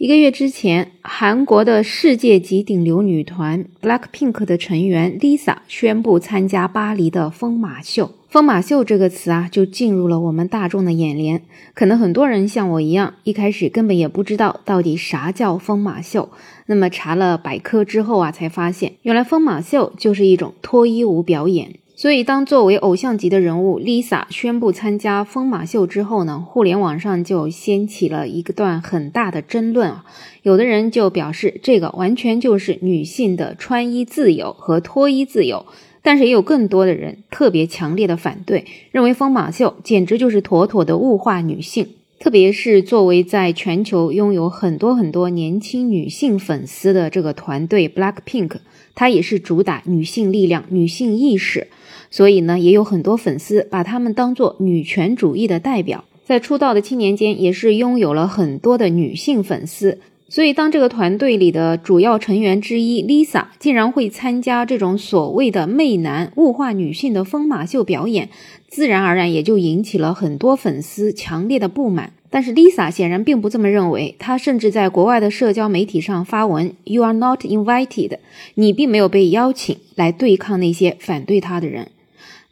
一个月之前，韩国的世界级顶流女团 BLACKPINK 的成员 Lisa 宣布参加巴黎的疯马秀。疯马秀这个词啊，就进入了我们大众的眼帘。可能很多人像我一样，一开始根本也不知道到底啥叫疯马秀。那么查了百科之后啊，才发现原来疯马秀就是一种脱衣舞表演。所以，当作为偶像级的人物 Lisa 宣布参加疯马秀之后呢，互联网上就掀起了一个段很大的争论啊。有的人就表示，这个完全就是女性的穿衣自由和脱衣自由，但是也有更多的人特别强烈的反对，认为疯马秀简直就是妥妥的物化女性。特别是作为在全球拥有很多很多年轻女性粉丝的这个团队 BLACKPINK，它也是主打女性力量、女性意识。所以呢，也有很多粉丝把他们当做女权主义的代表，在出道的七年间，也是拥有了很多的女性粉丝。所以，当这个团队里的主要成员之一 Lisa 竟然会参加这种所谓的“媚男”物化女性的疯马秀表演，自然而然也就引起了很多粉丝强烈的不满。但是 Lisa 显然并不这么认为，她甚至在国外的社交媒体上发文：“You are not invited，你并没有被邀请来对抗那些反对她的人。”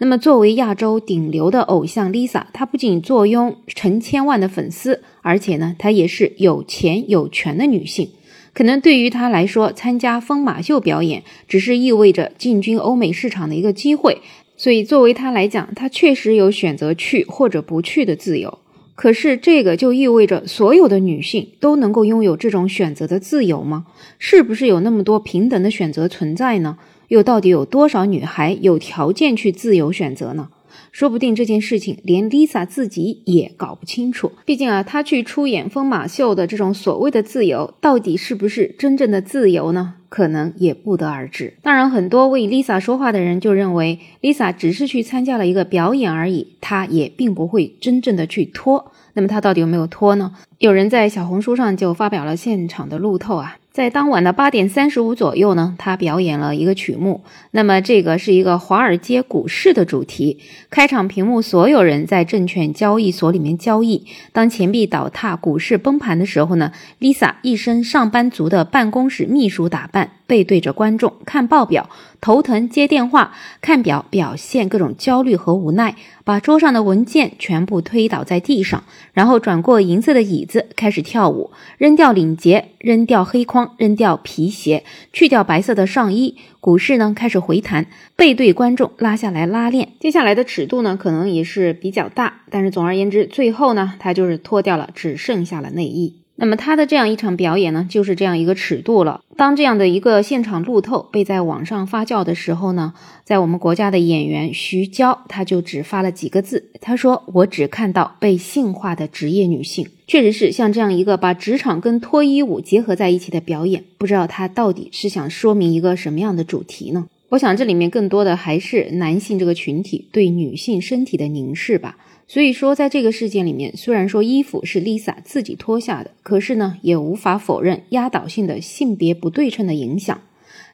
那么，作为亚洲顶流的偶像 Lisa，她不仅坐拥成千万的粉丝，而且呢，她也是有钱有权的女性。可能对于她来说，参加疯马秀表演只是意味着进军欧美市场的一个机会。所以，作为她来讲，她确实有选择去或者不去的自由。可是，这个就意味着所有的女性都能够拥有这种选择的自由吗？是不是有那么多平等的选择存在呢？又到底有多少女孩有条件去自由选择呢？说不定这件事情连 Lisa 自己也搞不清楚。毕竟啊，她去出演疯马秀的这种所谓的自由，到底是不是真正的自由呢？可能也不得而知。当然，很多为 Lisa 说话的人就认为，Lisa 只是去参加了一个表演而已，她也并不会真正的去脱。那么，她到底有没有脱呢？有人在小红书上就发表了现场的路透啊。在当晚的八点三十五左右呢，他表演了一个曲目。那么这个是一个华尔街股市的主题。开场屏幕，所有人在证券交易所里面交易。当钱币倒塌、股市崩盘的时候呢，Lisa 一身上班族的办公室秘书打扮，背对着观众看报表。头疼接电话，看表表现各种焦虑和无奈，把桌上的文件全部推倒在地上，然后转过银色的椅子开始跳舞，扔掉领结，扔掉黑框，扔掉皮鞋，去掉白色的上衣。股市呢开始回弹，背对观众拉下来拉链，接下来的尺度呢可能也是比较大，但是总而言之，最后呢他就是脱掉了，只剩下了内衣。那么他的这样一场表演呢，就是这样一个尺度了。当这样的一个现场路透被在网上发酵的时候呢，在我们国家的演员徐娇，他就只发了几个字，他说：“我只看到被性化的职业女性。”确实是像这样一个把职场跟脱衣舞结合在一起的表演，不知道他到底是想说明一个什么样的主题呢？我想这里面更多的还是男性这个群体对女性身体的凝视吧。所以说，在这个事件里面，虽然说衣服是 Lisa 自己脱下的，可是呢，也无法否认压倒性的性别不对称的影响。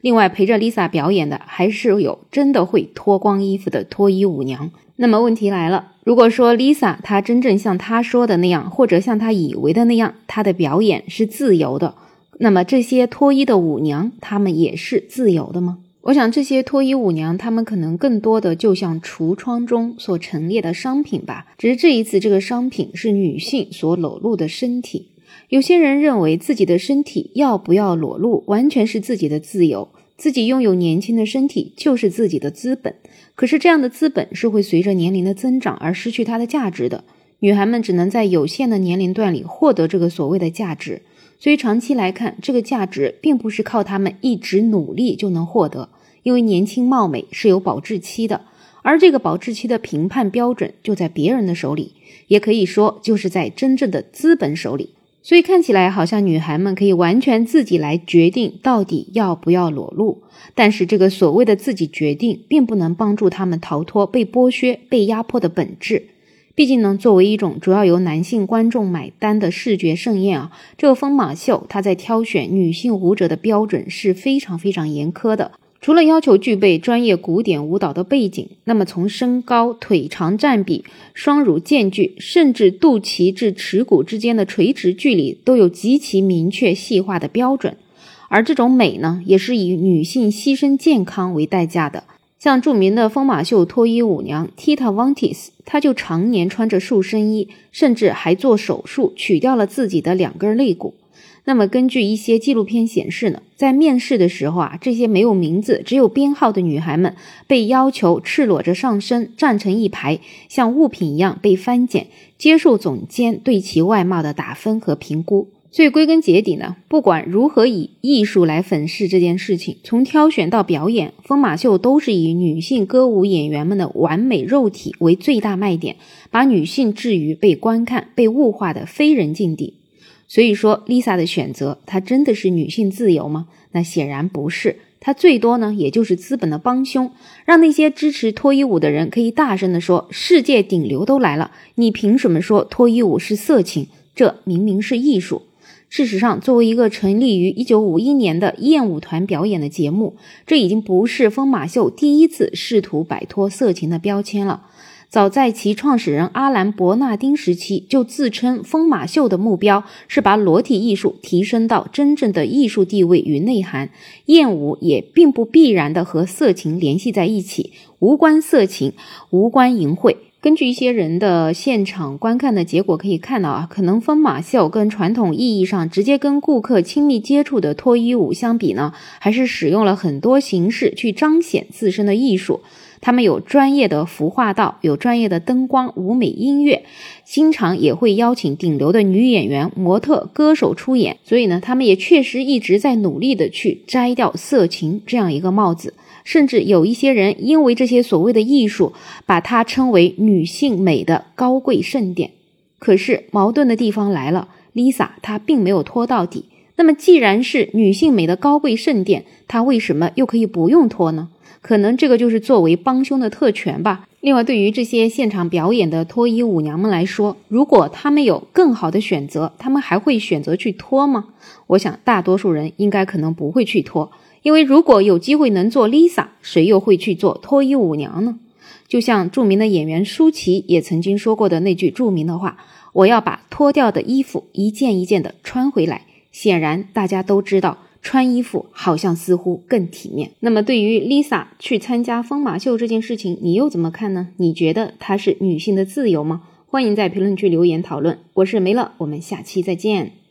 另外，陪着 Lisa 表演的还是有真的会脱光衣服的脱衣舞娘。那么问题来了，如果说 Lisa 她真正像她说的那样，或者像她以为的那样，她的表演是自由的，那么这些脱衣的舞娘，她们也是自由的吗？我想这些脱衣舞娘，她们可能更多的就像橱窗中所陈列的商品吧。只是这一次，这个商品是女性所裸露的身体。有些人认为自己的身体要不要裸露，完全是自己的自由，自己拥有年轻的身体就是自己的资本。可是这样的资本是会随着年龄的增长而失去它的价值的。女孩们只能在有限的年龄段里获得这个所谓的价值。所以长期来看，这个价值并不是靠她们一直努力就能获得，因为年轻貌美是有保质期的，而这个保质期的评判标准就在别人的手里，也可以说就是在真正的资本手里。所以看起来好像女孩们可以完全自己来决定到底要不要裸露，但是这个所谓的自己决定，并不能帮助她们逃脱被剥削、被压迫的本质。毕竟呢，作为一种主要由男性观众买单的视觉盛宴啊，这个疯马秀它在挑选女性舞者的标准是非常非常严苛的。除了要求具备专业古典舞蹈的背景，那么从身高、腿长占比、双乳间距，甚至肚脐至耻骨之间的垂直距离，都有极其明确细化的标准。而这种美呢，也是以女性牺牲健康为代价的。像著名的疯马秀脱衣舞娘 Tita Vantis，她就常年穿着塑身衣，甚至还做手术取掉了自己的两根肋骨。那么，根据一些纪录片显示呢，在面试的时候啊，这些没有名字、只有编号的女孩们被要求赤裸着上身，站成一排，像物品一样被翻检，接受总监对其外貌的打分和评估。所以归根结底呢，不管如何以艺术来粉饰这件事情，从挑选到表演，疯马秀都是以女性歌舞演员们的完美肉体为最大卖点，把女性置于被观看、被物化的非人境地。所以说，Lisa 的选择，她真的是女性自由吗？那显然不是，她最多呢，也就是资本的帮凶，让那些支持脱衣舞的人可以大声地说：“世界顶流都来了，你凭什么说脱衣舞是色情？这明明是艺术。”事实上，作为一个成立于1951年的艳舞团表演的节目，这已经不是疯马秀第一次试图摆脱色情的标签了。早在其创始人阿兰·伯纳丁时期，就自称疯马秀的目标是把裸体艺术提升到真正的艺术地位与内涵。艳舞也并不必然的和色情联系在一起，无关色情，无关淫秽。根据一些人的现场观看的结果可以看到啊，可能疯马秀跟传统意义上直接跟顾客亲密接触的脱衣舞相比呢，还是使用了很多形式去彰显自身的艺术。他们有专业的服化道，有专业的灯光、舞美、音乐，经常也会邀请顶流的女演员、模特、歌手出演。所以呢，他们也确实一直在努力的去摘掉色情这样一个帽子。甚至有一些人因为这些所谓的艺术，把它称为女性美的高贵圣殿。可是矛盾的地方来了，Lisa 她并没有拖到底。那么既然是女性美的高贵圣殿，她为什么又可以不用脱呢？可能这个就是作为帮凶的特权吧。另外，对于这些现场表演的脱衣舞娘们来说，如果她们有更好的选择，她们还会选择去脱吗？我想，大多数人应该可能不会去脱，因为如果有机会能做 Lisa，谁又会去做脱衣舞娘呢？就像著名的演员舒淇也曾经说过的那句著名的话：“我要把脱掉的衣服一件一件的穿回来。”显然，大家都知道。穿衣服好像似乎更体面。那么，对于 Lisa 去参加疯马秀这件事情，你又怎么看呢？你觉得她是女性的自由吗？欢迎在评论区留言讨论。我是梅乐，我们下期再见。